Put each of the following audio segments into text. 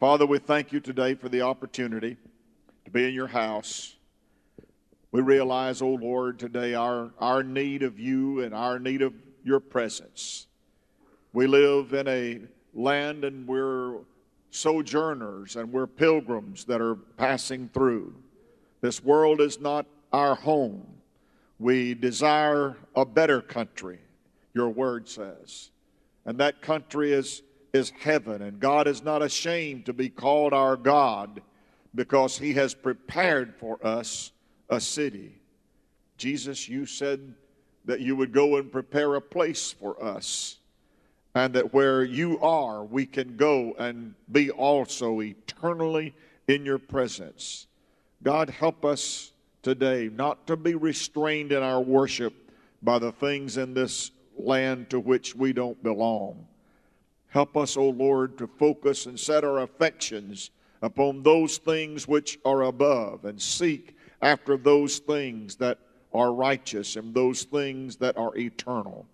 Father, we thank you today for the opportunity to be in your house. We realize, O oh Lord, today our, our need of you and our need of your presence. We live in a land and we're sojourners and we're pilgrims that are passing through. This world is not our home. We desire a better country, your word says. And that country is, is heaven. And God is not ashamed to be called our God because he has prepared for us a city. Jesus, you said that you would go and prepare a place for us, and that where you are, we can go and be also eternally in your presence. God, help us today not to be restrained in our worship by the things in this land to which we don't belong. Help us, O Lord, to focus and set our affections upon those things which are above and seek after those things that are righteous and those things that are eternal.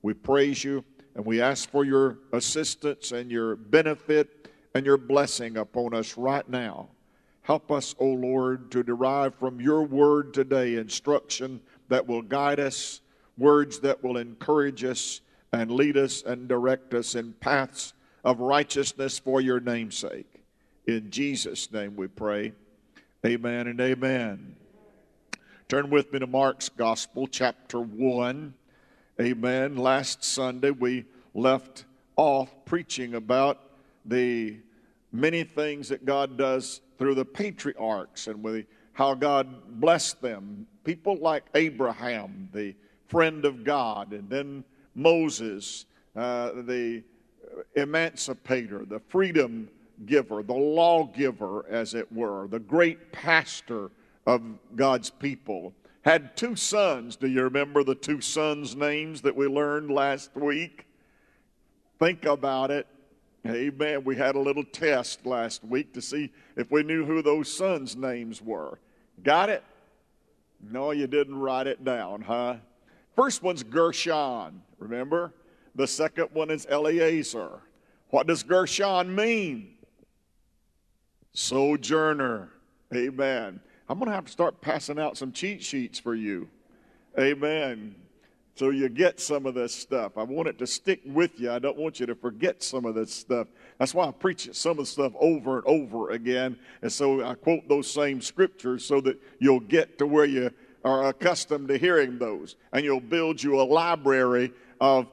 We praise you and we ask for your assistance and your benefit and your blessing upon us right now. Help us, O Lord, to derive from your word today instruction that will guide us, words that will encourage us and lead us and direct us in paths of righteousness for your namesake. In Jesus' name we pray. Amen and amen. Turn with me to Mark's Gospel, chapter 1. Amen. Last Sunday we left off preaching about the many things that God does through the patriarchs and with how God blessed them. People like Abraham, the friend of God, and then Moses, uh, the emancipator, the freedom giver, the lawgiver, as it were, the great pastor of God's people. Had two sons. Do you remember the two sons' names that we learned last week? Think about it. Amen. We had a little test last week to see if we knew who those sons' names were. Got it? No, you didn't write it down, huh? First one's Gershon, remember? The second one is Eleazar. What does Gershon mean? Sojourner. Amen. I'm going to have to start passing out some cheat sheets for you. Amen. So you get some of this stuff. I want it to stick with you. I don't want you to forget some of this stuff. That's why I preach some of the stuff over and over again. And so I quote those same scriptures so that you'll get to where you are accustomed to hearing those. And you'll build you a library of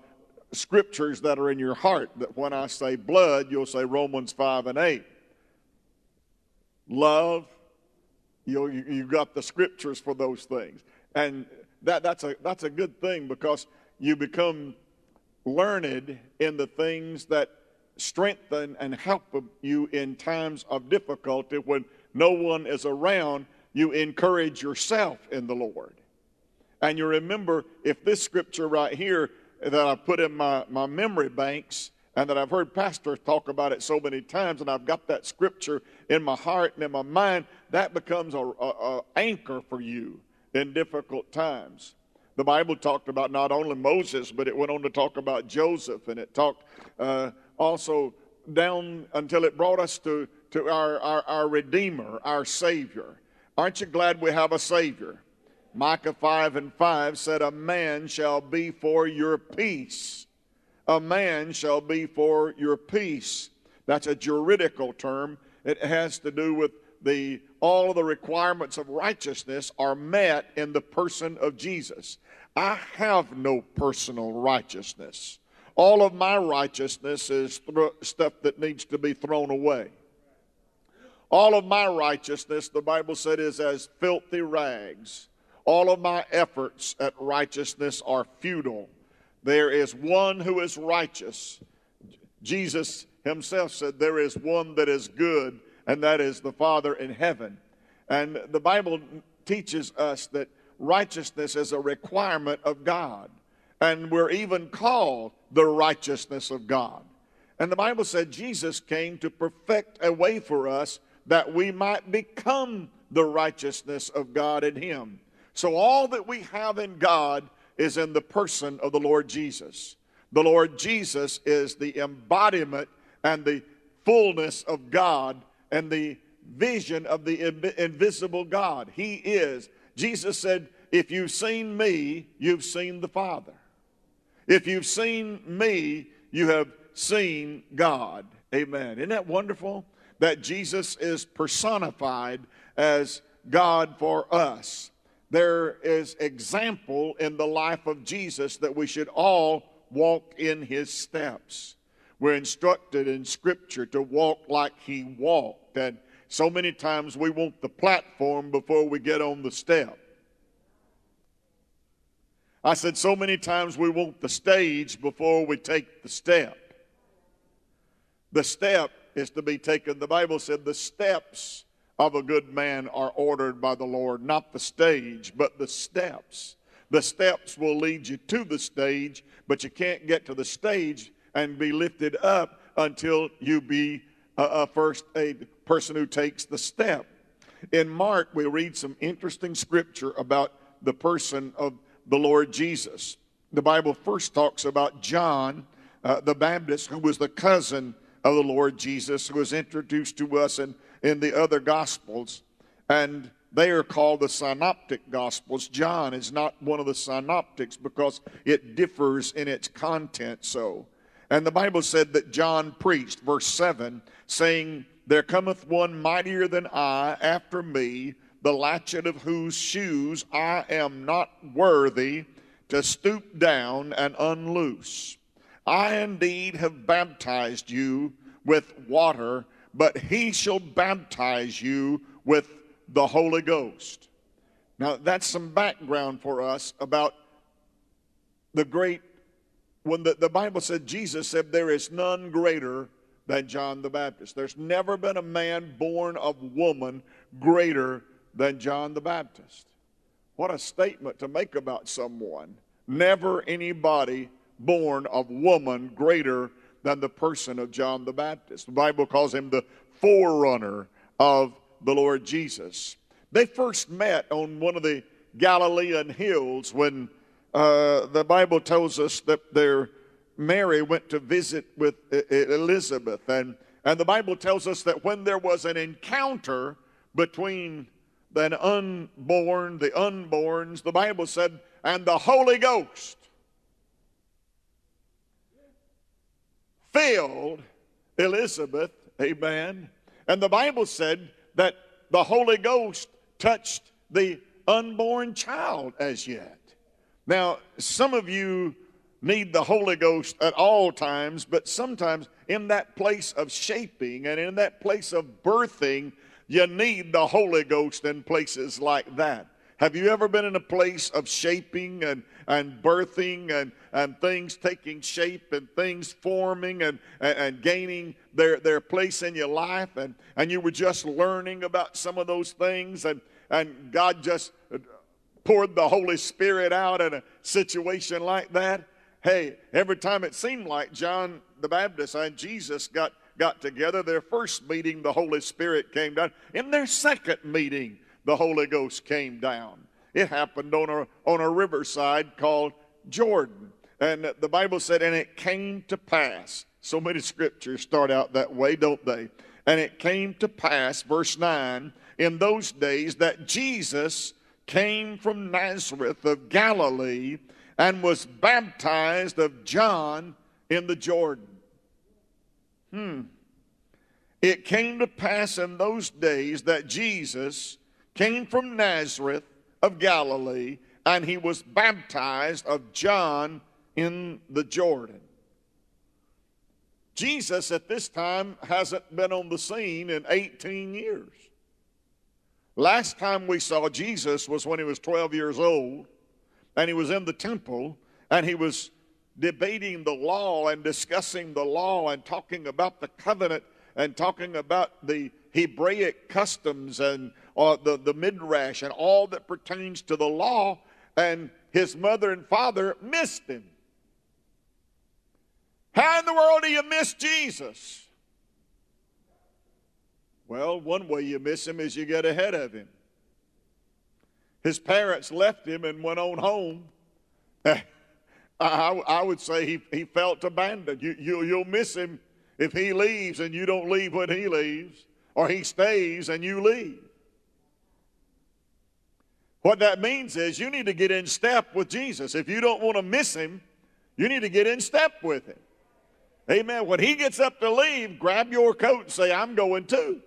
scriptures that are in your heart. That when I say blood, you'll say Romans 5 and 8. Love, you know, you, you got the scriptures for those things. And that, that's, a, that's a good thing because you become learned in the things that strengthen and help you in times of difficulty when no one is around. You encourage yourself in the Lord. And you remember if this scripture right here that I put in my, my memory banks and that I've heard pastors talk about it so many times, and I've got that scripture in my heart and in my mind, that becomes a, a, a anchor for you in difficult times. The Bible talked about not only Moses, but it went on to talk about Joseph, and it talked uh, also down until it brought us to, to our, our, our Redeemer, our Savior. Aren't you glad we have a Savior? Micah 5 and 5 said, A man shall be for your peace. A man shall be for your peace. That's a juridical term. It has to do with the all of the requirements of righteousness are met in the person of Jesus. I have no personal righteousness. All of my righteousness is stuff that needs to be thrown away. All of my righteousness, the Bible said, is as filthy rags. All of my efforts at righteousness are futile. There is one who is righteous. Jesus himself said, There is one that is good, and that is the Father in heaven. And the Bible teaches us that righteousness is a requirement of God. And we're even called the righteousness of God. And the Bible said Jesus came to perfect a way for us that we might become the righteousness of God in Him. So all that we have in God is in the person of the Lord Jesus. The Lord Jesus is the embodiment and the fullness of God and the vision of the invisible God. He is. Jesus said, If you've seen me, you've seen the Father. If you've seen me, you have seen God. Amen. Isn't that wonderful? That Jesus is personified as God for us. There is example in the life of Jesus that we should all walk in his steps. We're instructed in Scripture to walk like he walked. And so many times we want the platform before we get on the step. I said, so many times we want the stage before we take the step. The step is to be taken. The Bible said the steps of a good man are ordered by the Lord, not the stage, but the steps. The steps will lead you to the stage, but you can't get to the stage and be lifted up until you be a, a first a person who takes the step. In Mark, we read some interesting scripture about the person of the Lord Jesus. The Bible first talks about John uh, the Baptist, who was the cousin of the Lord Jesus, was introduced to us in, in the other Gospels. And they are called the synoptic gospels. John is not one of the synoptics because it differs in its content so. And the Bible said that John preached, verse 7, saying, There cometh one mightier than I after me, the latchet of whose shoes I am not worthy to stoop down and unloose. I indeed have baptized you with water, but he shall baptize you with the Holy Ghost. Now, that's some background for us about the great, when the, the Bible said, Jesus said, There is none greater than John the Baptist. There's never been a man born of woman greater than John the Baptist. What a statement to make about someone. Never anybody born of woman greater than the person of John the Baptist. The Bible calls him the forerunner of the Lord Jesus. They first met on one of the Galilean hills when uh, the Bible tells us that their Mary went to visit with Elizabeth. And, and the Bible tells us that when there was an encounter between an unborn, the unborns, the Bible said, and the Holy Ghost filled Elizabeth, amen. And the Bible said that the Holy Ghost touched the unborn child as yet. Now, some of you need the Holy Ghost at all times, but sometimes in that place of shaping and in that place of birthing, you need the Holy Ghost in places like that. Have you ever been in a place of shaping and, and birthing and, and things taking shape and things forming and, and, and, gaining their, their place in your life and, and you were just learning about some of those things and, and God just poured the Holy Spirit out in a situation like that? Hey, every time it seemed like John the Baptist and Jesus got, got together, their first meeting, the Holy Spirit came down. In their second meeting, the Holy Ghost came down. It happened on a, on a riverside called Jordan. And the Bible said, and it came to pass. So many scriptures start out that way, don't they? And it came to pass, verse 9, in those days that Jesus came from Nazareth of Galilee and was baptized of John in the Jordan. Hmm. It came to pass in those days that Jesus came from Nazareth of Galilee, and he was baptized of John in the Jordan. Jesus at this time hasn't been on the scene in 18 years. Last time we saw Jesus was when he was 12 years old, and he was in the temple, and he was debating the law and discussing the law and talking about the covenant and talking about the Hebraic customs and uh, the, the midrash and all that pertains to the law, and his mother and father missed him. How in the world do you miss Jesus? Well, one way you miss him is you get ahead of him. His parents left him and went on home. I, I would say he, he felt abandoned. You, you, you'll miss him if he leaves and you don't leave when he leaves, or he stays and you leave. What that means is you need to get in step with Jesus. If you don't want to miss him, you need to get in step with him. Amen. When he gets up to leave, grab your coat and say, I'm going too.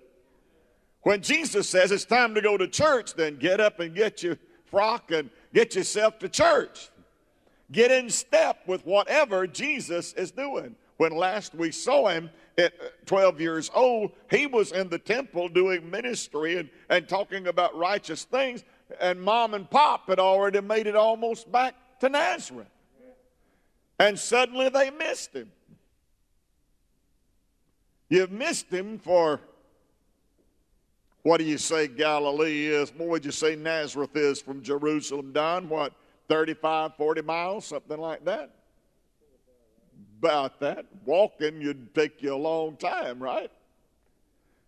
When Jesus says it's time to go to church, then get up and get your frock and get yourself to church. Get in step with whatever Jesus is doing. When last we saw him at 12 years old, he was in the temple doing ministry and, and talking about righteous things, and mom and pop had already made it almost back to Nazareth. And suddenly they missed him. You've missed him for what do you say Galilee is? What would you say Nazareth is from Jerusalem down? What, 35, 40 miles, something like that? About that. Walking, you'd take you a long time, right?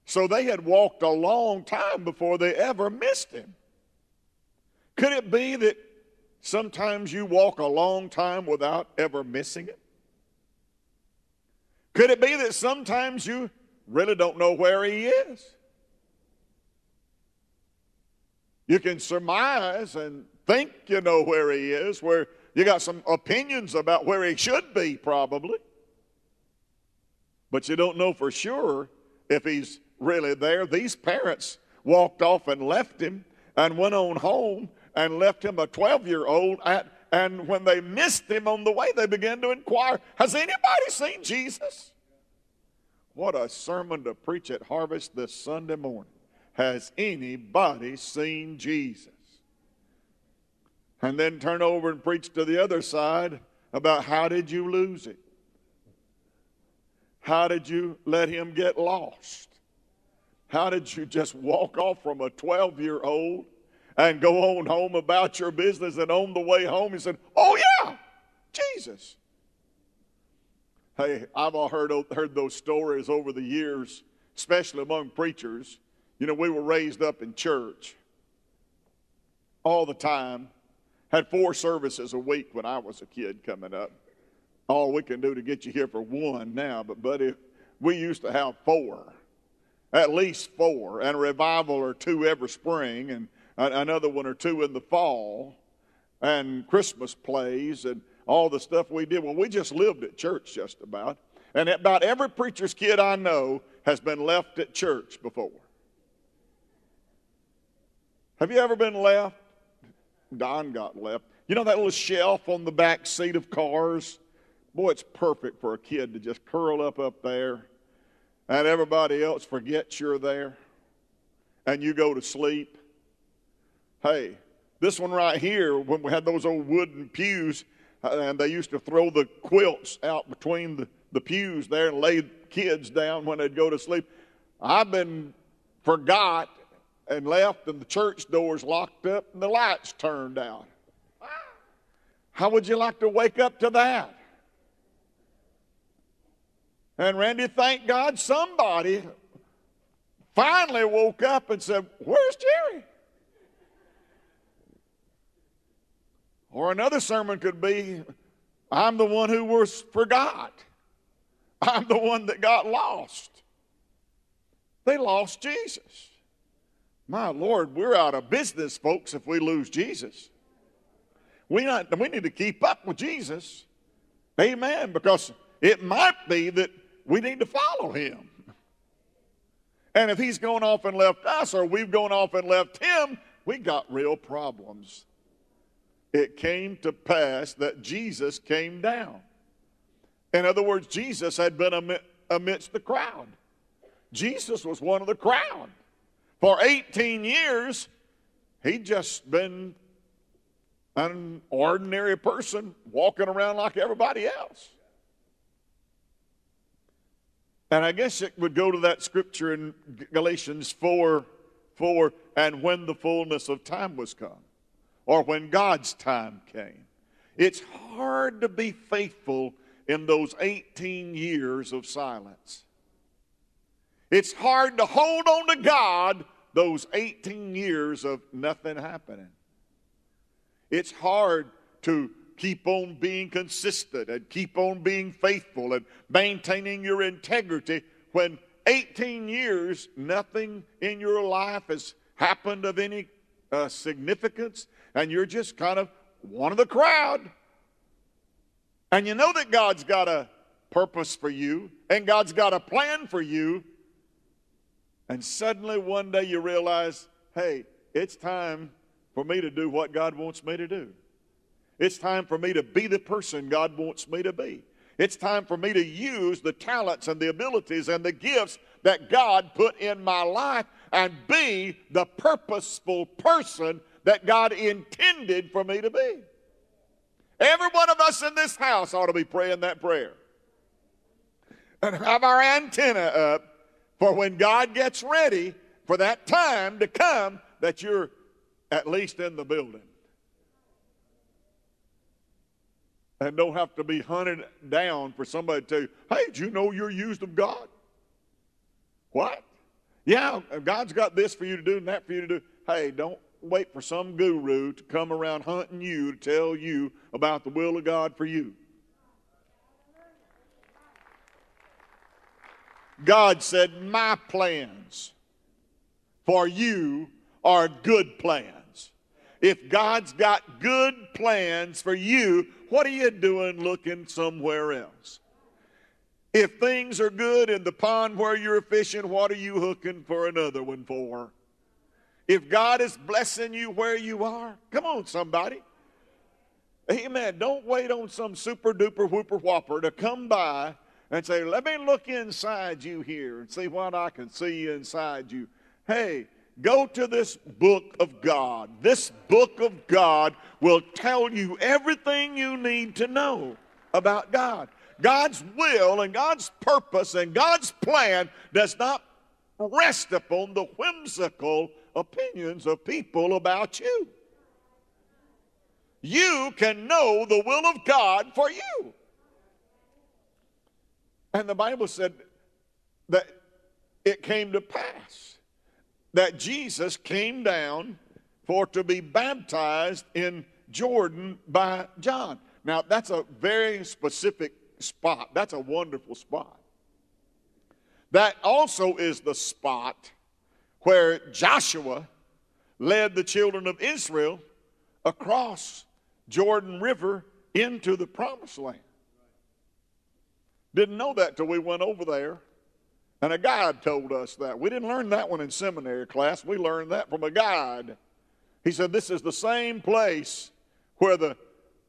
So they had walked a long time before they ever missed him. Could it be that sometimes you walk a long time without ever missing it? Could it be that sometimes you really don't know where he is? You can surmise and think you know where he is, where you got some opinions about where he should be, probably. But you don't know for sure if he's really there. These parents walked off and left him and went on home and left him a 12 year old. And when they missed him on the way, they began to inquire Has anybody seen Jesus? What a sermon to preach at Harvest this Sunday morning. Has anybody seen Jesus? And then turn over and preach to the other side about how did you lose it? How did you let him get lost? How did you just walk off from a 12 year old and go on home about your business and on the way home he said, Oh, yeah, Jesus. Hey, I've all heard, heard those stories over the years, especially among preachers you know, we were raised up in church all the time. Had four services a week when I was a kid coming up. All we can do to get you here for one now, but buddy, we used to have four, at least four, and a revival or two every spring, and another one or two in the fall, and Christmas plays, and all the stuff we did. Well, we just lived at church just about. And about every preacher's kid I know has been left at church before. Have you ever been left? Don got left. You know that little shelf on the back seat of cars? Boy, it's perfect for a kid to just curl up up there and everybody else forgets you're there and you go to sleep. Hey, this one right here, when we had those old wooden pews, uh, and they used to throw the quilts out between the, the pews there and lay kids down when they'd go to sleep. I've been forgot and left, and the church doors locked up and the lights turned out. How would you like to wake up to that? And Randy, thank God somebody finally woke up and said, Where's Jerry? Or another sermon could be, I'm the one who was forgot. I'm the one that got lost. They lost Jesus. My Lord, we're out of business, folks, if we lose Jesus. We, not, we need to keep up with Jesus. Amen. Because it might be that we need to follow him. And if he's gone off and left us, or we've gone off and left him, we got real problems. It came to pass that Jesus came down. In other words, Jesus had been amidst the crowd. Jesus was one of the crowd. For 18 years, he'd just been an ordinary person walking around like everybody else. And I guess it would go to that scripture in Galatians 4 4 and when the fullness of time was come, or when God's time came. It's hard to be faithful in those 18 years of silence. It's hard to hold on to God those 18 years of nothing happening. It's hard to keep on being consistent and keep on being faithful and maintaining your integrity when 18 years nothing in your life has happened of any uh, significance and you're just kind of one of the crowd. And you know that God's got a purpose for you and God's got a plan for you. And suddenly one day you realize, hey, it's time for me to do what God wants me to do. It's time for me to be the person God wants me to be. It's time for me to use the talents and the abilities and the gifts that God put in my life and be the purposeful person that God intended for me to be. Every one of us in this house ought to be praying that prayer. And have our antenna up for when God gets ready for that time to come that you're at least in the building. And don't have to be hunted down for somebody to tell you, hey, did you know you're used of God? What? Yeah, God's got this for you to do and that for you to do. Hey, don't wait for some guru to come around hunting you to tell you about the will of God for you. God said, My plans for you are good plans. If God's got good plans for you, what are you doing looking somewhere else? If things are good in the pond where you're fishing, what are you hooking for another one for? If God is blessing you where you are, come on, somebody. Amen. Don't wait on some super duper whooper whopper to come by and say, Let me look inside you here and see what I can see inside you. Hey, go to this book of God. This book of God will tell you everything you need to know about God. God's will and God's purpose and God's plan does not rest upon the whimsical opinions of people about you. You can know the will of God for you. And the Bible said that it came to pass that Jesus came down for to be baptized in Jordan by John. Now, that's a very specific spot. That's a wonderful spot. That also is the spot where Joshua led the children of Israel across Jordan River into the promised land. Didn't know that till we went over there. And a guide told us that. We didn't learn that one in seminary class. We learned that from a guide. He said, This is the same place where the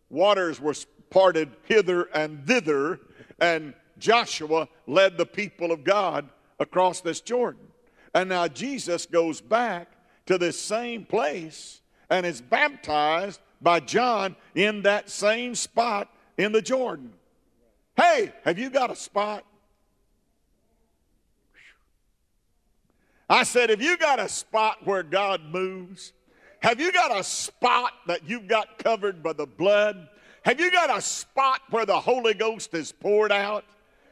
waters were parted hither and thither, and Joshua led the people of God across this Jordan. And now Jesus goes back to this same place and is baptized by John in that same spot in the Jordan. Hey, have you got a spot? I said, have you got a spot where God moves? Have you got a spot that you've got covered by the blood? Have you got a spot where the Holy Ghost is poured out?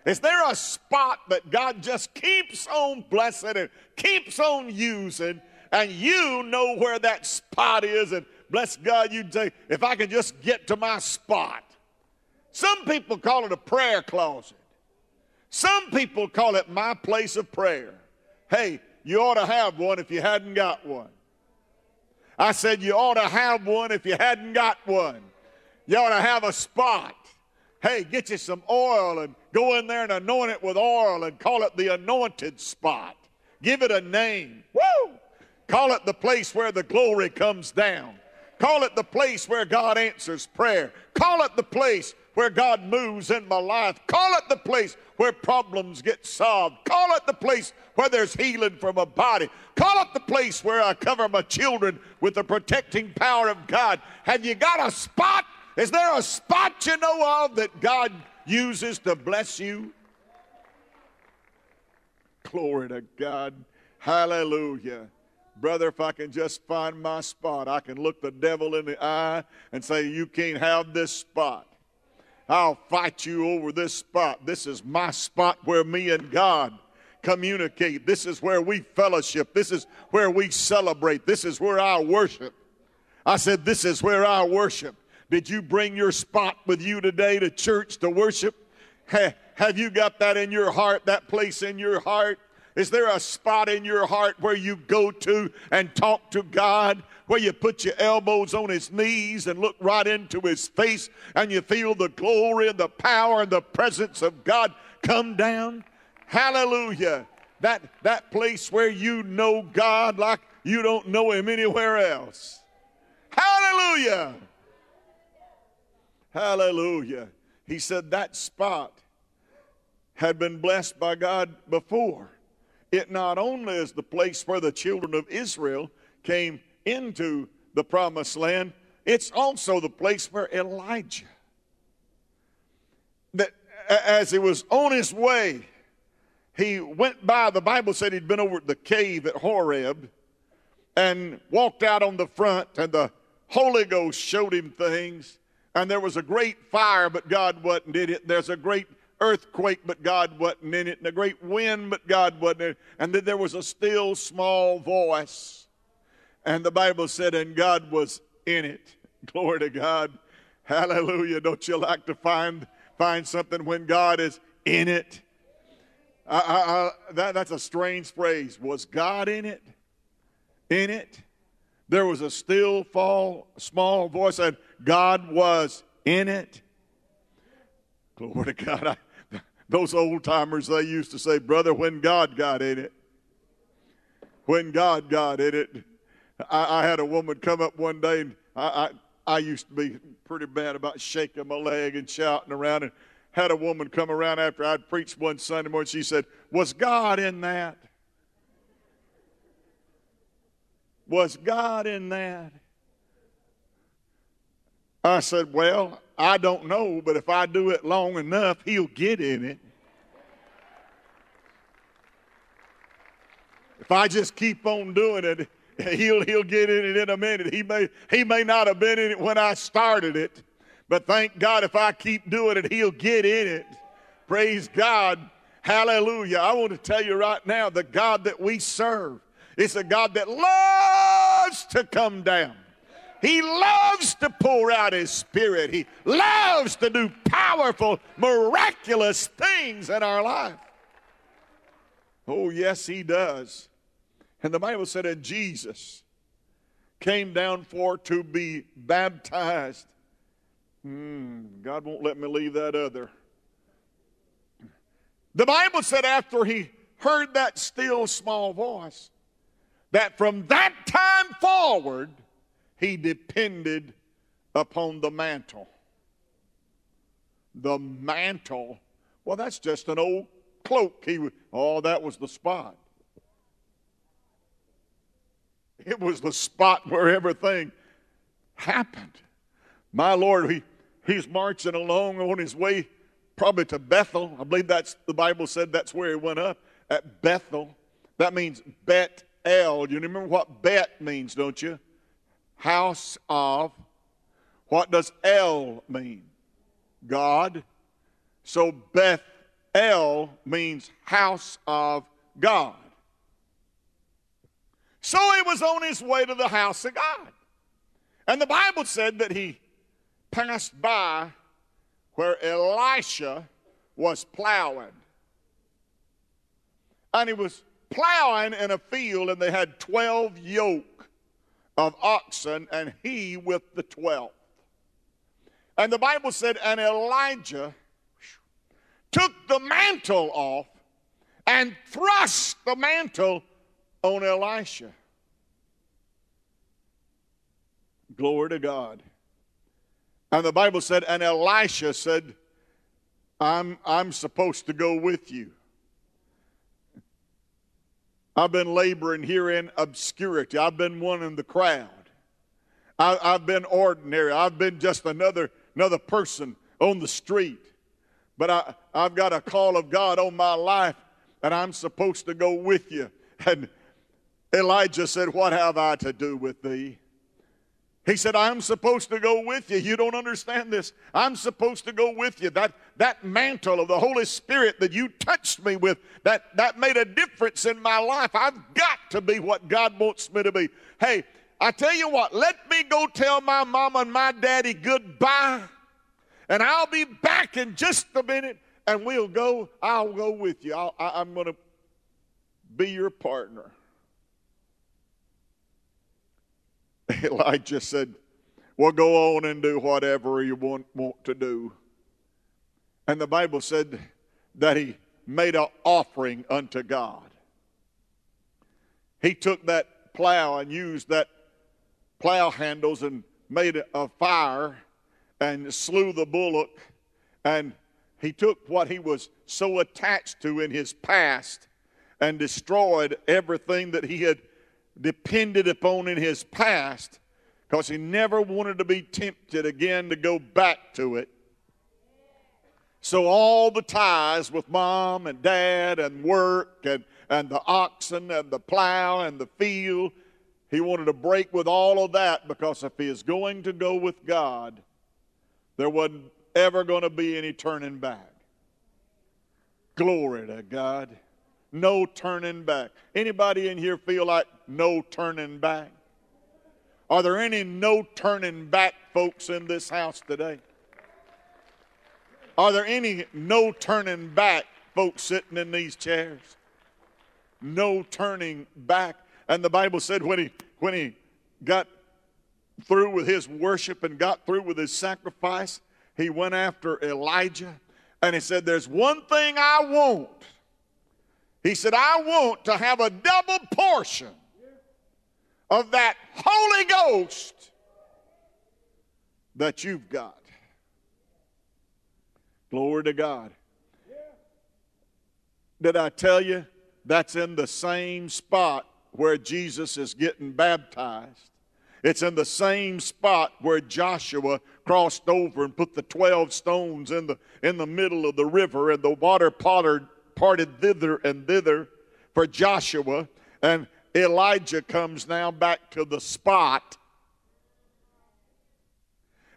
Is there a spot that God just keeps on blessing and keeps on using, and you know where that spot is? And bless God, you'd say, if I can just get to my spot. Some people call it a prayer closet. Some people call it my place of prayer. Hey, you ought to have one if you hadn't got one. I said you ought to have one if you hadn't got one. You ought to have a spot. Hey, get you some oil and go in there and anoint it with oil and call it the anointed spot. Give it a name. Woo! Call it the place where the glory comes down. Call it the place where God answers prayer. Call it the place where God moves in my life. Call it the place where problems get solved. Call it the place where there's healing from a body. Call it the place where I cover my children with the protecting power of God. Have you got a spot is there a spot you know of that God uses to bless you? Glory to God. Hallelujah. Brother, if I can just find my spot, I can look the devil in the eye and say, You can't have this spot. I'll fight you over this spot. This is my spot where me and God communicate. This is where we fellowship. This is where we celebrate. This is where I worship. I said, This is where I worship. Did you bring your spot with you today to church to worship? Have you got that in your heart, that place in your heart? Is there a spot in your heart where you go to and talk to God? Where you put your elbows on his knees and look right into his face and you feel the glory and the power and the presence of God come down? Hallelujah. That, that place where you know God like you don't know him anywhere else. Hallelujah. Hallelujah. He said that spot had been blessed by God before. It not only is the place where the children of Israel came into the promised land, it's also the place where Elijah, that as he was on his way, he went by, the Bible said he'd been over at the cave at Horeb and walked out on the front, and the Holy Ghost showed him things. And there was a great fire, but God wasn't in it. There's a great earthquake, but God wasn't in it. And a great wind, but God wasn't in it. And then there was a still small voice. And the Bible said, and God was in it. Glory to God. Hallelujah. Don't you like to find, find something when God is in it? I, I, I, that, that's a strange phrase. Was God in it? In it? There was a still, fall, small voice said, God was in it. Glory to God. I, those old timers, they used to say, Brother, when God got in it. When God got in it. I, I had a woman come up one day, and I, I, I used to be pretty bad about shaking my leg and shouting around. And had a woman come around after I'd preached one Sunday morning. She said, Was God in that? Was God in that? I said, Well, I don't know, but if I do it long enough, he'll get in it. If I just keep on doing it, he'll, he'll get in it in a minute. He may, he may not have been in it when I started it, but thank God if I keep doing it, he'll get in it. Praise God. Hallelujah. I want to tell you right now the God that we serve is a God that loves to come down. He loves to pour out His Spirit. He loves to do powerful, miraculous things in our life. Oh, yes, He does. And the Bible said that Jesus came down for to be baptized. Mm, God won't let me leave that other. The Bible said after he heard that still small voice, that from that time forward, he depended upon the mantle. The mantle. Well, that's just an old cloak. He, oh, that was the spot. It was the spot where everything happened. My Lord, he, he's marching along on his way probably to Bethel. I believe that's the Bible said that's where he went up at Bethel. That means Bet El. You remember what Bet means, don't you? House of. What does El mean? God. So Beth El means house of God. So he was on his way to the house of God. And the Bible said that he passed by where Elisha was plowing. And he was plowing in a field, and they had 12 yoke of oxen, and he with the twelve. And the Bible said, and Elijah took the mantle off and thrust the mantle on Elisha. Glory to God. And the Bible said, and Elisha said, I'm, I'm supposed to go with you. I've been laboring here in obscurity. I've been one in the crowd. I, have been ordinary. I've been just another, another person on the street. But I, I've got a call of God on my life, and I'm supposed to go with you. And Elijah said, What have I to do with thee? He said, I'm supposed to go with you. You don't understand this. I'm supposed to go with you. That, that mantle of the Holy Spirit that you touched me with, that, that made a difference in my life. I've got to be what God wants me to be. Hey, I tell you what, let me go tell my mama and my daddy goodbye, and I'll be back in just a minute, and we'll go. I'll go with you. I'll, I, I'm going to be your partner. Elijah said, Well, go on and do whatever you want, want to do. And the Bible said that he made an offering unto God. He took that plow and used that plow handles and made a fire and slew the bullock. And he took what he was so attached to in his past and destroyed everything that he had depended upon in his past because he never wanted to be tempted again to go back to it. So all the ties with mom and dad and work and, and the oxen and the plow and the field, he wanted to break with all of that because if he is going to go with God, there wasn't ever going to be any turning back. Glory to God. No turning back. Anybody in here feel like no turning back? Are there any no turning back folks in this house today? Are there any no turning back folks sitting in these chairs? No turning back. And the Bible said when he when he got through with his worship and got through with his sacrifice, he went after Elijah and he said, There's one thing I want. He said, I want to have a double portion of that Holy Ghost that you've got. Glory to God. Did I tell you that's in the same spot where Jesus is getting baptized? It's in the same spot where Joshua crossed over and put the 12 stones in the, in the middle of the river, and the water parted, parted thither and thither for Joshua. And Elijah comes now back to the spot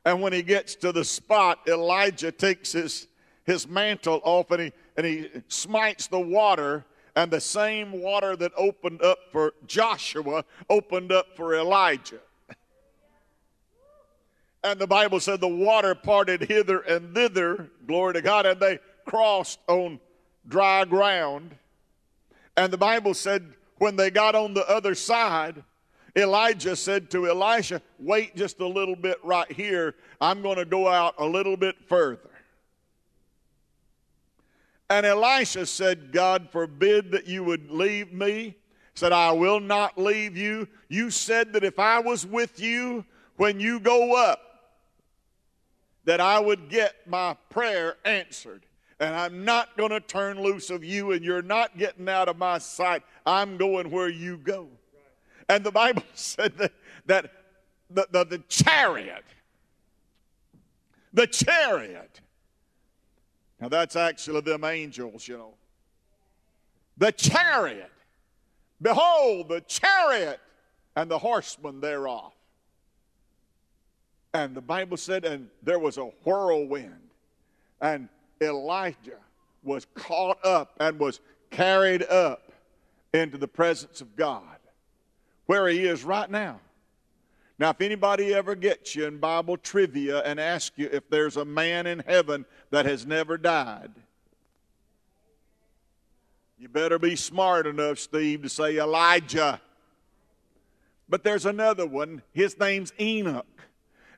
and when he gets to the spot, Elijah takes his, his mantle off and he, and he smites the water. And the same water that opened up for Joshua opened up for Elijah. And the Bible said the water parted hither and thither, glory to God, and they crossed on dry ground. And the Bible said when they got on the other side, Elijah said to Elisha, Wait just a little bit right here. I'm going to go out a little bit further. And Elisha said, God forbid that you would leave me. Said, I will not leave you. You said that if I was with you when you go up, that I would get my prayer answered. And I'm not going to turn loose of you, and you're not getting out of my sight. I'm going where you go. And the Bible said that, that the, the, the chariot, the chariot, now that's actually them angels, you know. The chariot, behold, the chariot and the horsemen thereof. And the Bible said, and there was a whirlwind, and Elijah was caught up and was carried up into the presence of God where he is right now. Now, if anybody ever gets you in Bible trivia and asks you if there's a man in heaven that has never died, you better be smart enough, Steve, to say Elijah. But there's another one. His name's Enoch.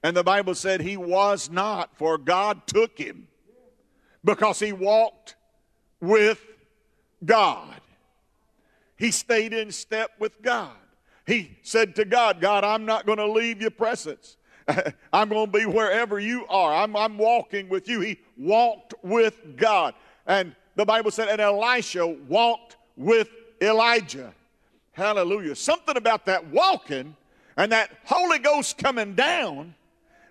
And the Bible said he was not, for God took him because he walked with God. He stayed in step with God. He said to God, God, I'm not going to leave your presence. I'm going to be wherever you are. I'm, I'm walking with you. He walked with God. And the Bible said, and Elisha walked with Elijah. Hallelujah. Something about that walking and that Holy Ghost coming down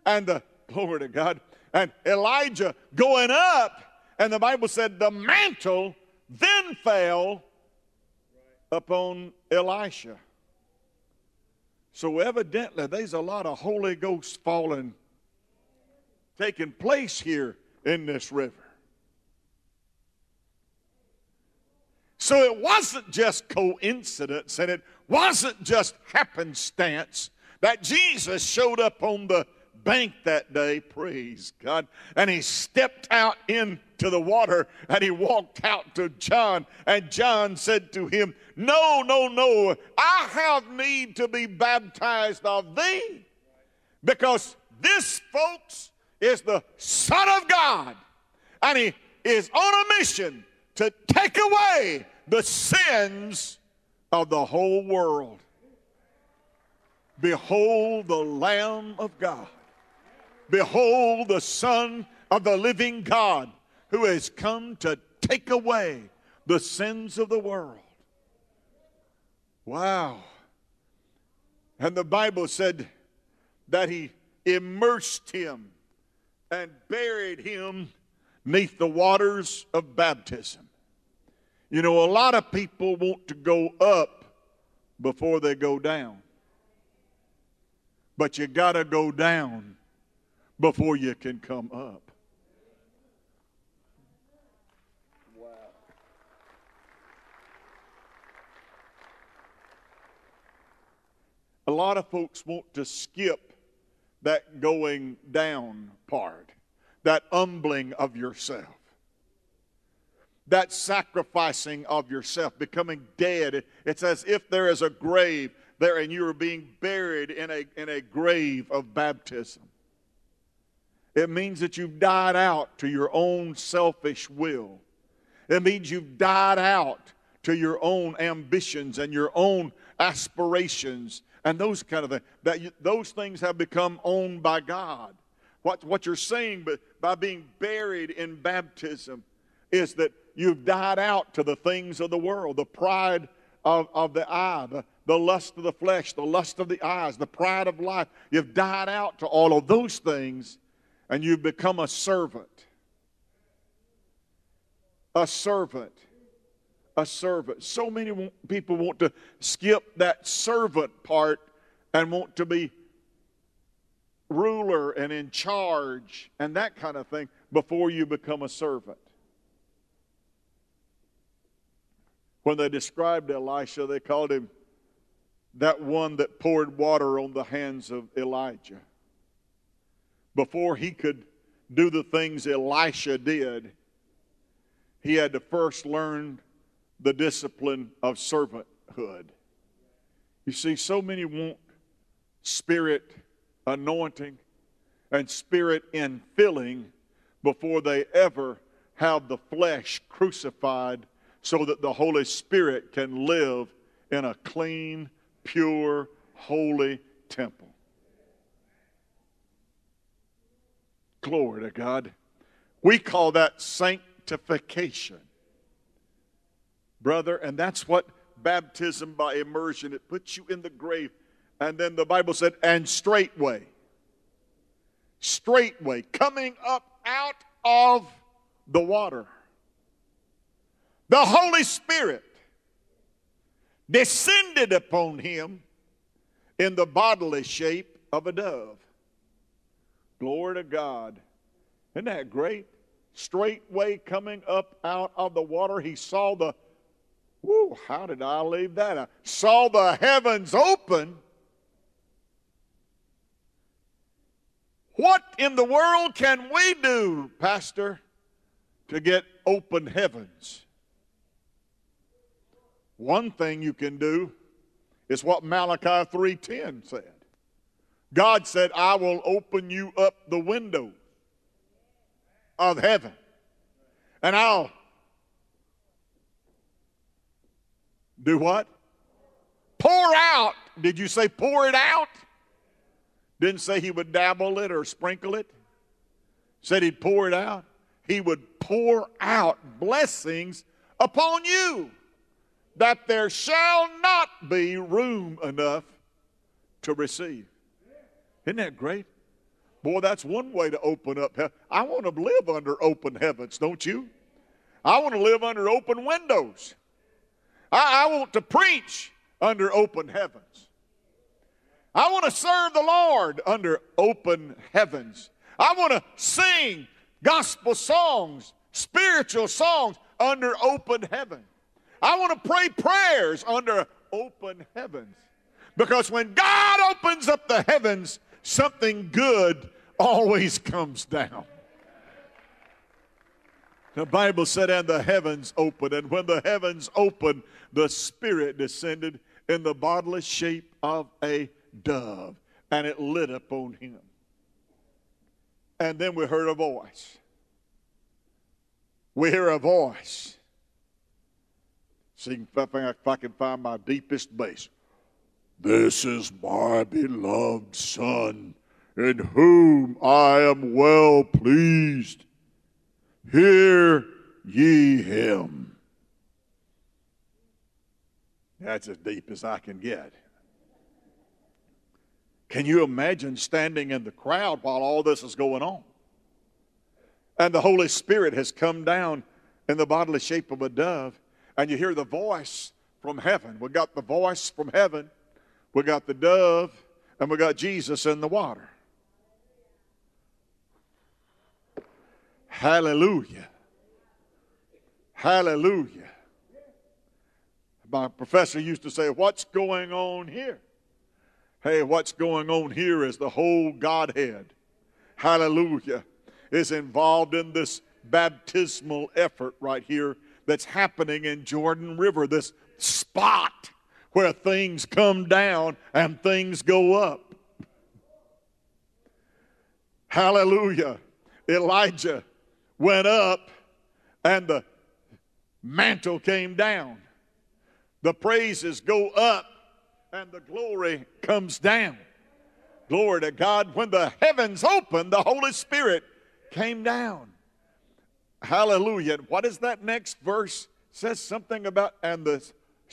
and the glory to God and Elijah going up. And the Bible said the mantle then fell upon Elisha. So evidently, there's a lot of Holy Ghost falling taking place here in this river. So it wasn't just coincidence and it wasn't just happenstance that Jesus showed up on the bank that day, praise God, and he stepped out into the water and he walked out to John, and John said to him, No, no, no, I have need to be baptized of thee, because this, folks, is the Son of God, and he is on a mission to take away the sins of the whole world. Behold the Lamb of God. Behold the Son of the living God who has come to take away the sins of the world. Wow. And the Bible said that he immersed him and buried him neath the waters of baptism. You know, a lot of people want to go up before they go down. But you got to go down before you can come up. Wow. A lot of folks want to skip that going down part, that humbling of yourself, that sacrificing of yourself, becoming dead. It's as if there is a grave there and you are being buried in a, in a grave of baptism. It means that you've died out to your own selfish will. It means you've died out to your own ambitions and your own aspirations and those kind of things. That you, those things have become owned by God. What, what you're saying but by being buried in baptism is that you've died out to the things of the world, the pride of, of the eye, the, the lust of the flesh, the lust of the eyes, the pride of life. You've died out to all of those things and you've become a servant. A servant. A servant. So many people want to skip that servant part and want to be ruler and in charge and that kind of thing before you become a servant. When they described Elisha, they called him that one that poured water on the hands of Elijah before he could do the things Elisha did, he had to first learn the discipline of servanthood. You see, so many want spirit anointing and spirit infilling before they ever have the flesh crucified so that the Holy Spirit can live in a clean, pure, holy temple. Glory to God. We call that sanctification. Brother, and that's what baptism by immersion, it puts you in the grave. And then the Bible said, and straightway, straightway, coming up out of the water, the Holy Spirit descended upon him in the bodily shape of a dove. Glory to God. Isn't that great? Straightway coming up out of the water, he saw the, whoo, how did I leave that? I saw the heavens open. What in the world can we do, Pastor, to get open heavens? One thing you can do is what Malachi 3:10 said. God said, I will open you up the window of heaven and I'll do what? Pour out. Did you say pour it out? Didn't say he would dabble it or sprinkle it. Said he'd pour it out. He would pour out blessings upon you that there shall not be room enough to receive. Isn't that great? Boy, that's one way to open up. I want to live under open heavens, don't you? I want to live under open windows. I, I want to preach under open heavens. I want to serve the Lord under open heavens. I want to sing gospel songs, spiritual songs under open heaven. I want to pray prayers under open heavens. Because when God opens up the heavens, something good always comes down. The Bible said, and the heavens opened. And when the heavens opened, the Spirit descended in the bodily shape of a dove, and it lit upon him. And then we heard a voice. We hear a voice. See if I can find my deepest bass. This is my beloved Son, in whom I am well pleased. Hear ye him. That's as deep as I can get. Can you imagine standing in the crowd while all this is going on? And the Holy Spirit has come down in the bodily shape of a dove, and you hear the voice from heaven. We got the voice from heaven, we got the dove, and we got Jesus in the water. Hallelujah. Hallelujah. My professor used to say, What's going on here? Hey, what's going on here is the whole Godhead. Hallelujah. Is involved in this baptismal effort right here that's happening in Jordan River, this spot where things come down and things go up. Hallelujah. Elijah went up and the mantle came down. The praises go up and the glory comes down. Glory to God. When the heavens opened, the Holy Spirit came down. Hallelujah. What is that next verse? Says something about, and the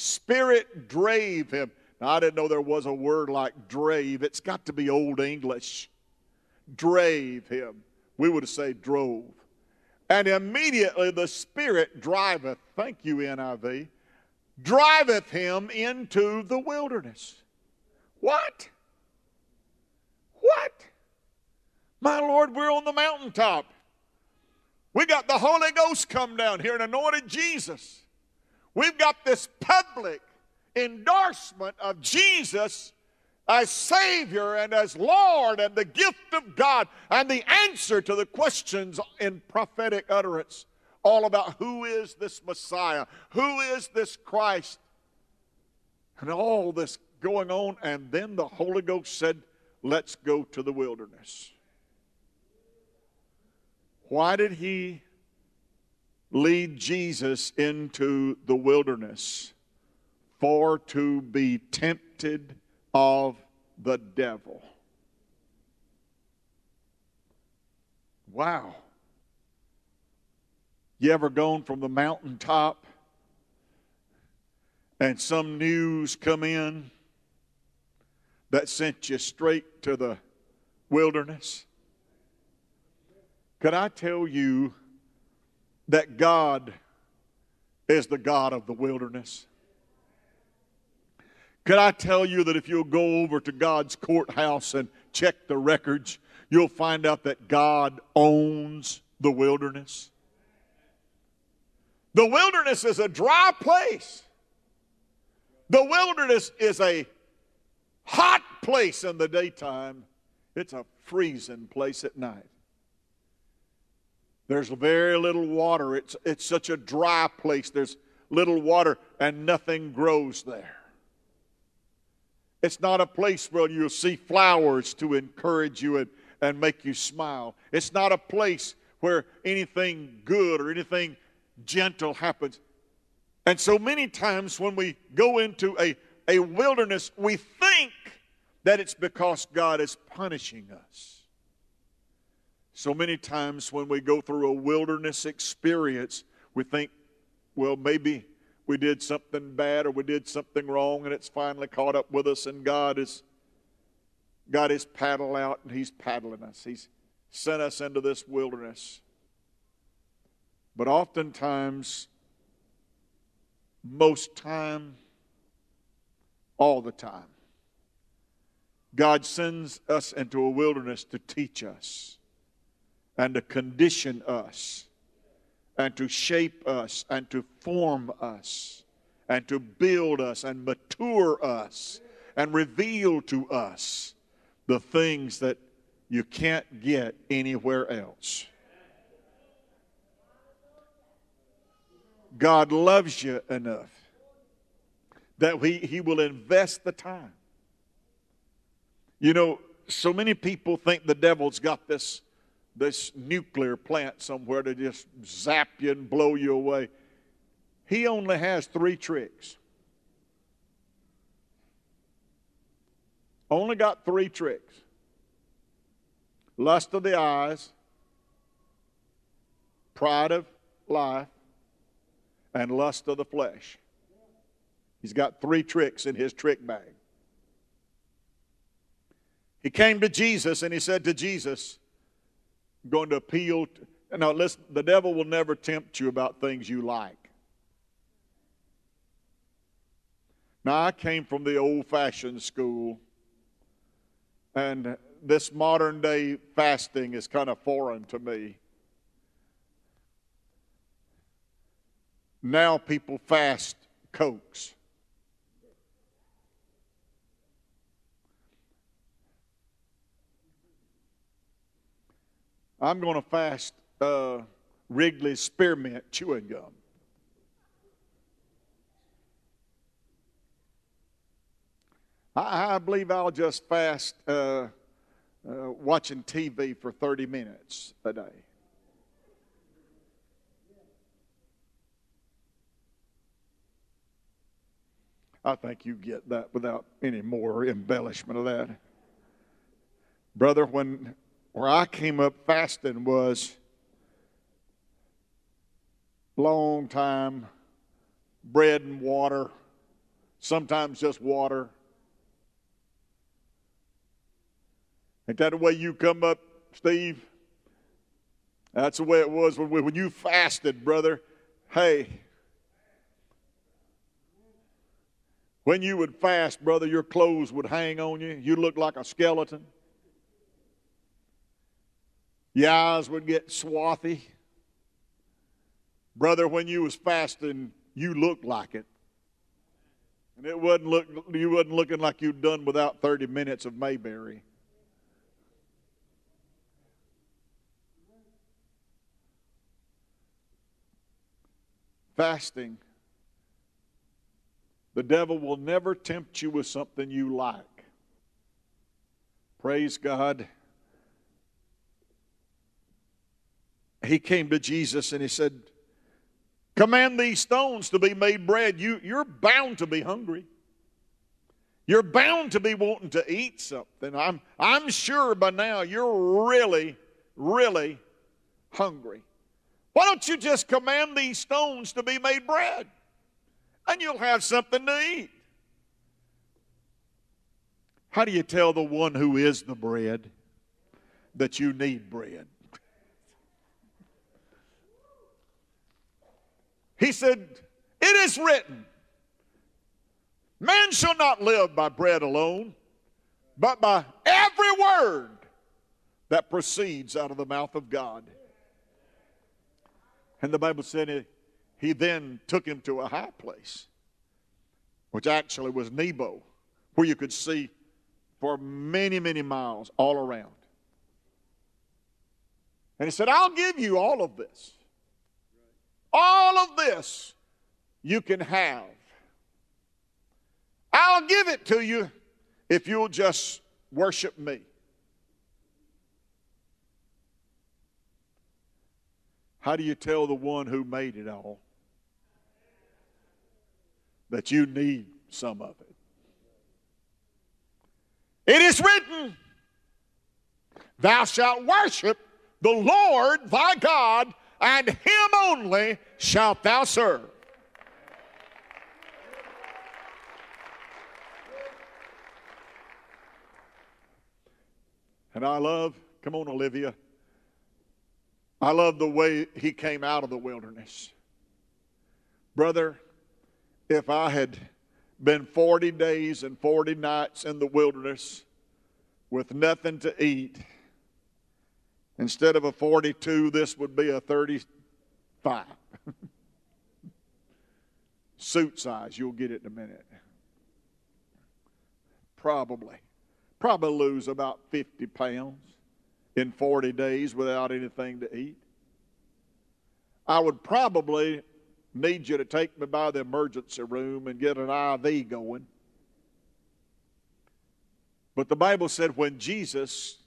Spirit drave him. Now, I didn't know there was a word like drave. It's got to be Old English. Drave him. We would say drove. And immediately the Spirit driveth, thank you, NIV, driveth him into the wilderness. What? What? My Lord, we're on the mountaintop. We got the Holy Ghost come down here and anointed Jesus. We've got this public endorsement of Jesus as Savior and as Lord and the gift of God and the answer to the questions in prophetic utterance all about who is this Messiah, who is this Christ, and all this going on. And then the Holy Ghost said, Let's go to the wilderness. Why did he lead Jesus into the wilderness? For to be tempted of the devil. Wow. You ever gone from the mountaintop and some news come in that sent you straight to the wilderness? Could I tell you that God is the God of the wilderness? Could I tell you that if you'll go over to God's courthouse and check the records, you'll find out that God owns the wilderness? The wilderness is a dry place. The wilderness is a hot place in the daytime. It's a freezing place at night. There's very little water. It's, it's such a dry place. There's little water and nothing grows there. It's not a place where you'll see flowers to encourage you and, and make you smile. It's not a place where anything good or anything gentle happens. And so many times when we go into a, a wilderness, we think that it's because God is punishing us. So many times when we go through a wilderness experience, we think, well, maybe we did something bad or we did something wrong and it's finally caught up with us and God is got his paddle out and he's paddling us. He's sent us into this wilderness. But oftentimes, most time, all the time, God sends us into a wilderness to teach us and to condition us and to shape us and to form us and to build us and mature us and reveal to us the things that you can't get anywhere else. God loves you enough that he, he will invest the time. You know, so many people think the devil's got this, this nuclear plant somewhere to just zap you and blow you away. He only has three tricks. Only got three tricks lust of the eyes, pride of life, and lust of the flesh. He's got three tricks in his trick bag. He came to Jesus and he said to Jesus, going to appeal. To, now, listen, the devil will never tempt you about things you like. Now, I came from the old fashioned school, and this modern day fasting is kind of foreign to me. Now, people fast Cokes. I'm going to fast uh, Wrigley's spearmint chewing gum. I, I believe I'll just fast uh, uh, watching TV for 30 minutes a day. I think you get that without any more embellishment of that. Brother, when where I came up fasting was long time bread and water, sometimes just water. Ain't that the way you come up, Steve? That's the way it was when, when you fasted, brother. Hey, when you would fast, brother, your clothes would hang on you. You look like a skeleton. Your eyes would get swarthy. Brother, when you was fasting, you looked like it. And it wasn't look, you wasn't looking like you'd done without 30 minutes of Mayberry. Fasting. The devil will never tempt you with something you like. Praise God. He came to Jesus and he said, Command these stones to be made bread. You, you're bound to be hungry. You're bound to be wanting to eat something. I'm, I'm sure by now you're really, really hungry. Why don't you just command these stones to be made bread? And you'll have something to eat. How do you tell the one who is the bread that you need bread? He said, It is written, man shall not live by bread alone, but by every word that proceeds out of the mouth of God. And the Bible said he then took him to a high place, which actually was Nebo, where you could see for many, many miles all around. And he said, I'll give you all of this. All of this you can have. I'll give it to you if you'll just worship me. How do you tell the one who made it all that you need some of it? It is written, Thou shalt worship the Lord thy God and him only shalt thou serve. And I love, come on, Olivia. I love the way he came out of the wilderness. Brother, if I had been 40 days and 40 nights in the wilderness with nothing to eat, Instead of a 42, this would be a 35. Suit size, you'll get it in a minute. probably, probably lose about 50 pounds in 40 days without anything to eat. I would probably need you to take me by the emergency room and get an IV going. But the Bible said when Jesus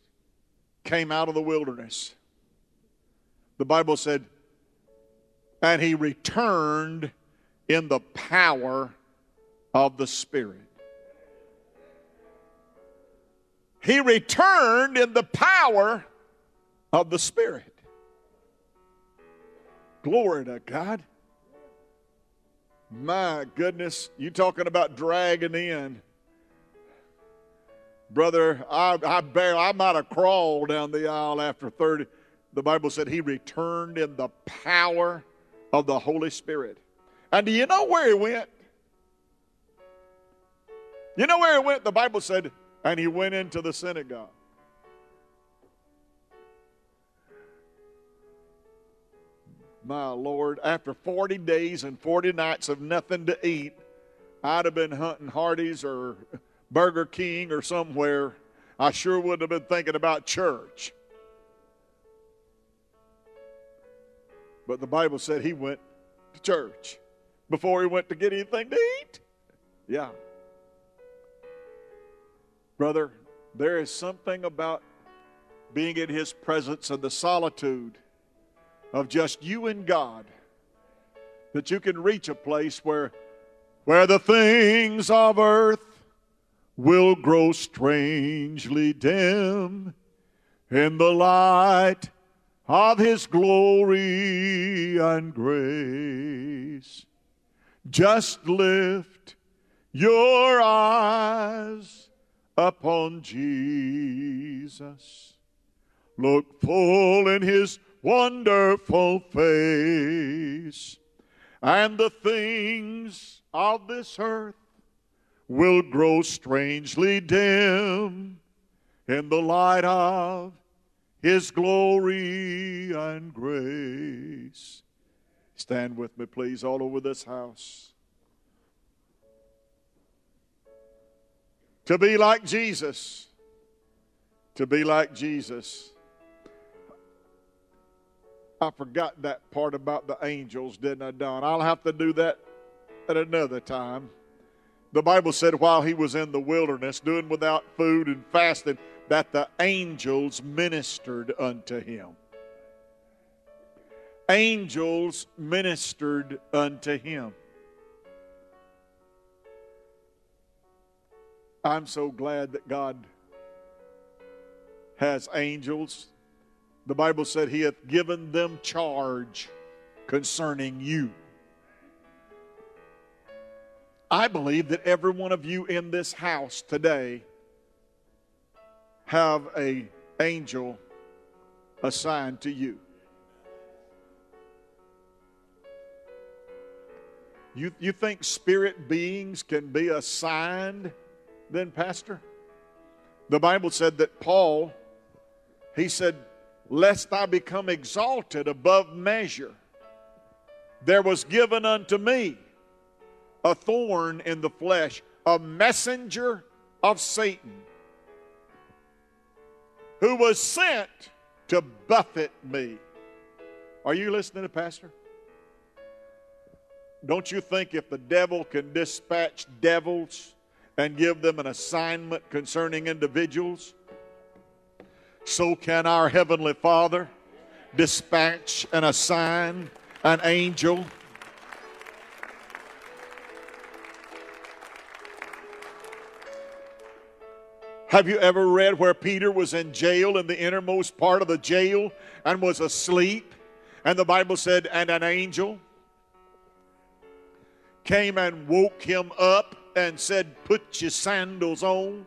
came out of the wilderness, the Bible said, and he returned in the power of the Spirit. He returned in the power of the Spirit. Glory to God. My goodness, you talking about dragging in. Brother, I, I, barely, I might have crawled down the aisle after 30. The Bible said he returned in the power of the Holy Spirit. And do you know where he went? You know where he went? The Bible said, and he went into the synagogue. My Lord, after 40 days and 40 nights of nothing to eat, I'd have been hunting Hardee's or Burger King or somewhere. I sure wouldn't have been thinking about church. But the Bible said he went to church before he went to get anything to eat. Yeah. Brother, there is something about being in his presence and the solitude of just you and God that you can reach a place where where the things of earth will grow strangely dim in the light of his glory and grace. Just lift your eyes upon Jesus. Look full in his wonderful face, and the things of this earth will grow strangely dim in the light of his glory and grace. Stand with me, please, all over this house. To be like Jesus. To be like Jesus. I forgot that part about the angels, didn't I, Don? I'll have to do that at another time. The Bible said while he was in the wilderness, doing without food and fasting, that the angels ministered unto him. Angels ministered unto him. I'm so glad that God has angels. The Bible said he hath given them charge concerning you. I believe that every one of you in this house today have a angel assigned to you. You, you think spirit beings can be assigned then, Pastor? The Bible said that Paul, he said, Lest I become exalted above measure, there was given unto me a thorn in the flesh, a messenger of Satan who was sent to buffet me. Are you listening to Pastor? Don't you think if the devil can dispatch devils and give them an assignment concerning individuals, so can our Heavenly Father dispatch and assign an angel Have you ever read where Peter was in jail in the innermost part of the jail and was asleep? And the Bible said, and an angel came and woke him up and said, Put your sandals on.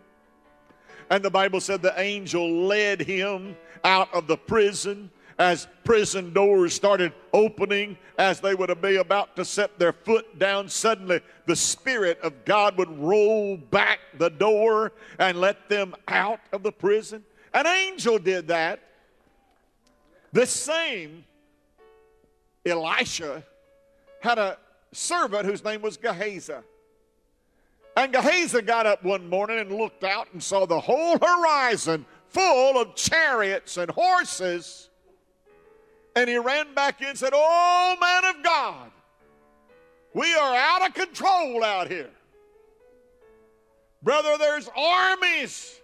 And the Bible said the angel led him out of the prison as prison doors started opening, as they would be about to set their foot down, suddenly the Spirit of God would roll back the door and let them out of the prison. An angel did that. The same Elisha had a servant whose name was Gehazi. And Gehazi got up one morning and looked out and saw the whole horizon full of chariots and horses. And he ran back in and said, Oh, man of God, we are out of control out here. Brother, there's armies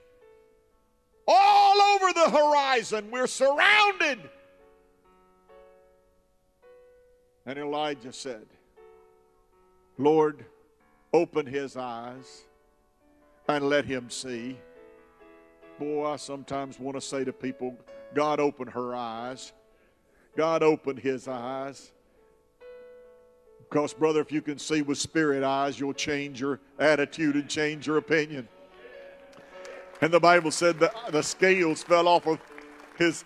all over the horizon. We're surrounded. And Elijah said, Lord, open his eyes and let him see. Boy, I sometimes want to say to people, God, open her eyes. God, opened his eyes. Because, brother, if you can see with spirit eyes, you'll change your attitude and change your opinion. And the Bible said that the scales fell off of his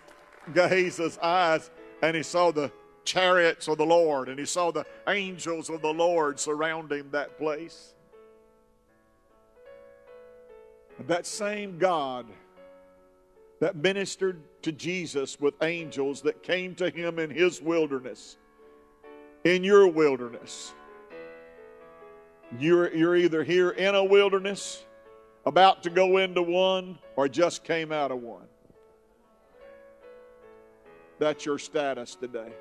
Gehazi's eyes, and he saw the chariots of the Lord, and he saw the angels of the Lord surrounding that place. And that same God that ministered to Jesus with angels that came to him in his wilderness, in your wilderness. You're, you're either here in a wilderness, about to go into one, or just came out of one. That's your status today.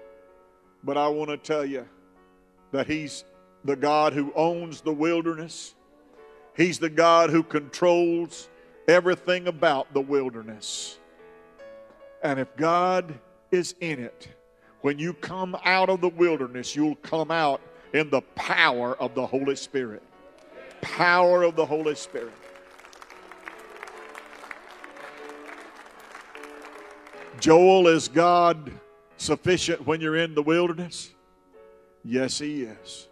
But I want to tell you that He's the God who owns the wilderness, He's the God who controls everything about the wilderness. And if God is in it, when you come out of the wilderness, you'll come out in the power of the Holy Spirit. Power of the Holy Spirit. Joel, is God sufficient when you're in the wilderness? Yes, He is.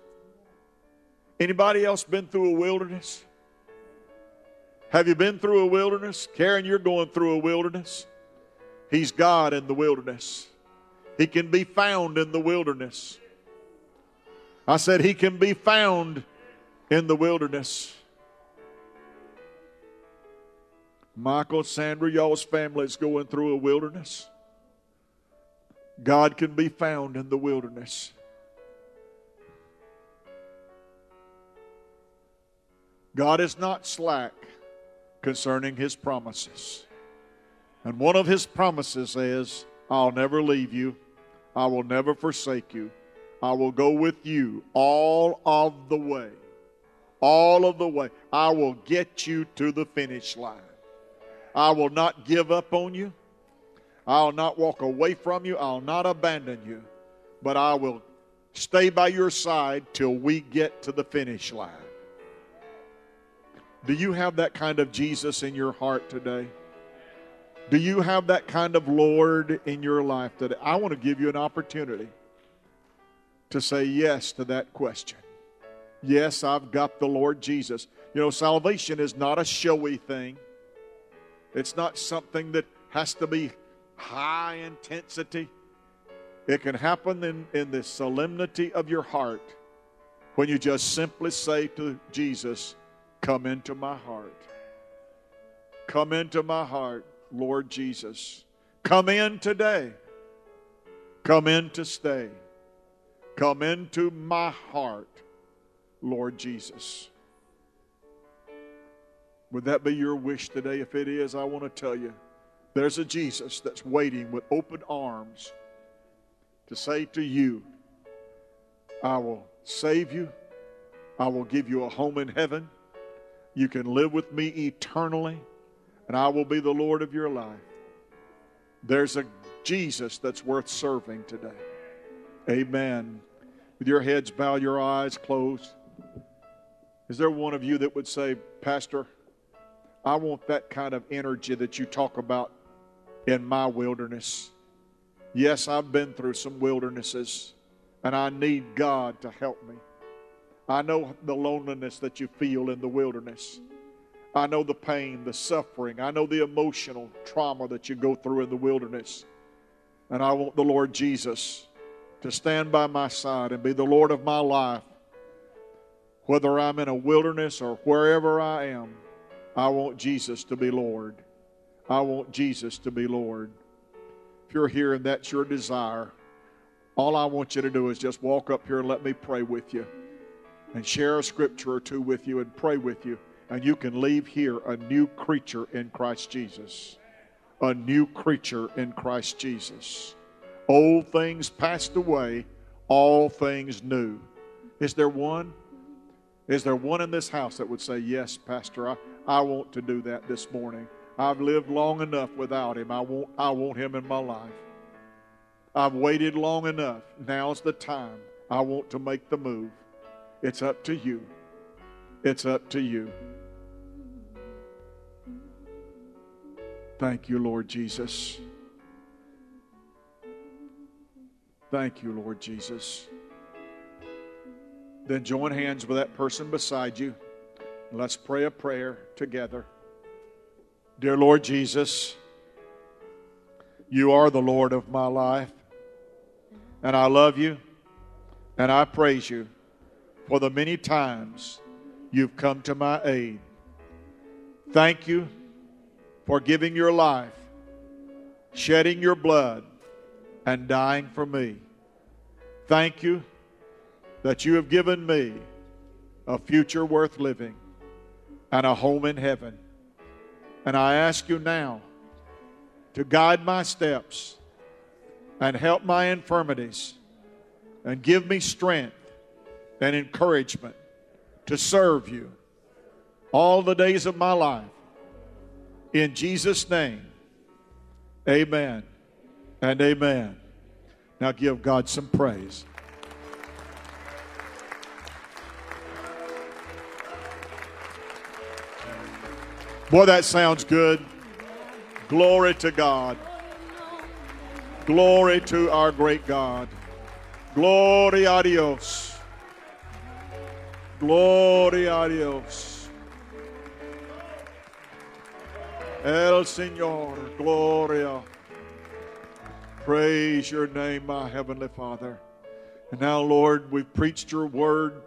Anybody else been through a wilderness? Have you been through a wilderness? Karen, you're going through a wilderness. He's God in the wilderness. He can be found in the wilderness. I said, He can be found in the wilderness. Michael, Sandra, y'all's family is going through a wilderness. God can be found in the wilderness. God is not slack concerning his promises. And one of his promises is, I'll never leave you, I will never forsake you, I will go with you all of the way. All of the way. I will get you to the finish line. I will not give up on you. I'll not walk away from you. I'll not abandon you. But I will stay by your side till we get to the finish line. Do you have that kind of Jesus in your heart today? Do you have that kind of Lord in your life today? I want to give you an opportunity to say yes to that question. Yes, I've got the Lord Jesus. You know, salvation is not a showy thing. It's not something that has to be high intensity. It can happen in, in the solemnity of your heart when you just simply say to Jesus, Come into my heart. Come into my heart, Lord Jesus. Come in today. Come in to stay. Come into my heart, Lord Jesus. Would that be your wish today? If it is, I want to tell you there's a Jesus that's waiting with open arms to say to you, I will save you, I will give you a home in heaven. You can live with me eternally, and I will be the Lord of your life. There's a Jesus that's worth serving today. Amen. With your heads bowed, your eyes closed. Is there one of you that would say, Pastor, I want that kind of energy that you talk about in my wilderness. Yes, I've been through some wildernesses, and I need God to help me. I know the loneliness that you feel in the wilderness. I know the pain, the suffering. I know the emotional trauma that you go through in the wilderness. And I want the Lord Jesus to stand by my side and be the Lord of my life. Whether I'm in a wilderness or wherever I am, I want Jesus to be Lord. I want Jesus to be Lord. If you're here and that's your desire, all I want you to do is just walk up here and let me pray with you. And share a scripture or two with you and pray with you. And you can leave here a new creature in Christ Jesus. A new creature in Christ Jesus. Old things passed away, all things new. Is there one? Is there one in this house that would say, Yes, Pastor, I, I want to do that this morning? I've lived long enough without him. I want, I want him in my life. I've waited long enough. Now's the time. I want to make the move. It's up to you. It's up to you. Thank you, Lord Jesus. Thank you, Lord Jesus. Then join hands with that person beside you. Let's pray a prayer together. Dear Lord Jesus, you are the Lord of my life, and I love you and I praise you for the many times you've come to my aid. Thank you for giving your life, shedding your blood, and dying for me. Thank you that you have given me a future worth living and a home in heaven. And I ask you now to guide my steps and help my infirmities and give me strength and encouragement to serve you all the days of my life. In Jesus' name, amen and amen. Now give God some praise. Boy, that sounds good. Glory to God. Glory to our great God. Glory a Dios. Gloria a Dios. El Señor, Gloria. Praise your name, my Heavenly Father. And now, Lord, we've preached your word.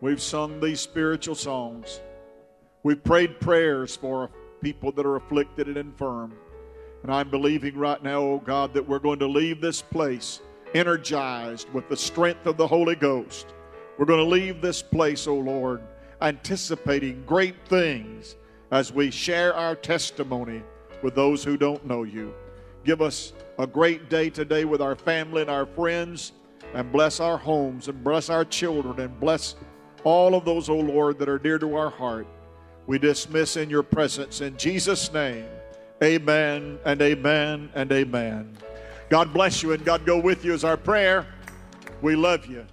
We've sung these spiritual songs. We've prayed prayers for people that are afflicted and infirm. And I'm believing right now, oh God, that we're going to leave this place energized with the strength of the Holy Ghost. We're going to leave this place, oh Lord, anticipating great things as we share our testimony with those who don't know you. Give us a great day today with our family and our friends, and bless our homes, and bless our children, and bless all of those, oh Lord, that are dear to our heart we dismiss in your presence. In Jesus' name, amen and amen and amen. God bless you and God go with you as our prayer. We love you.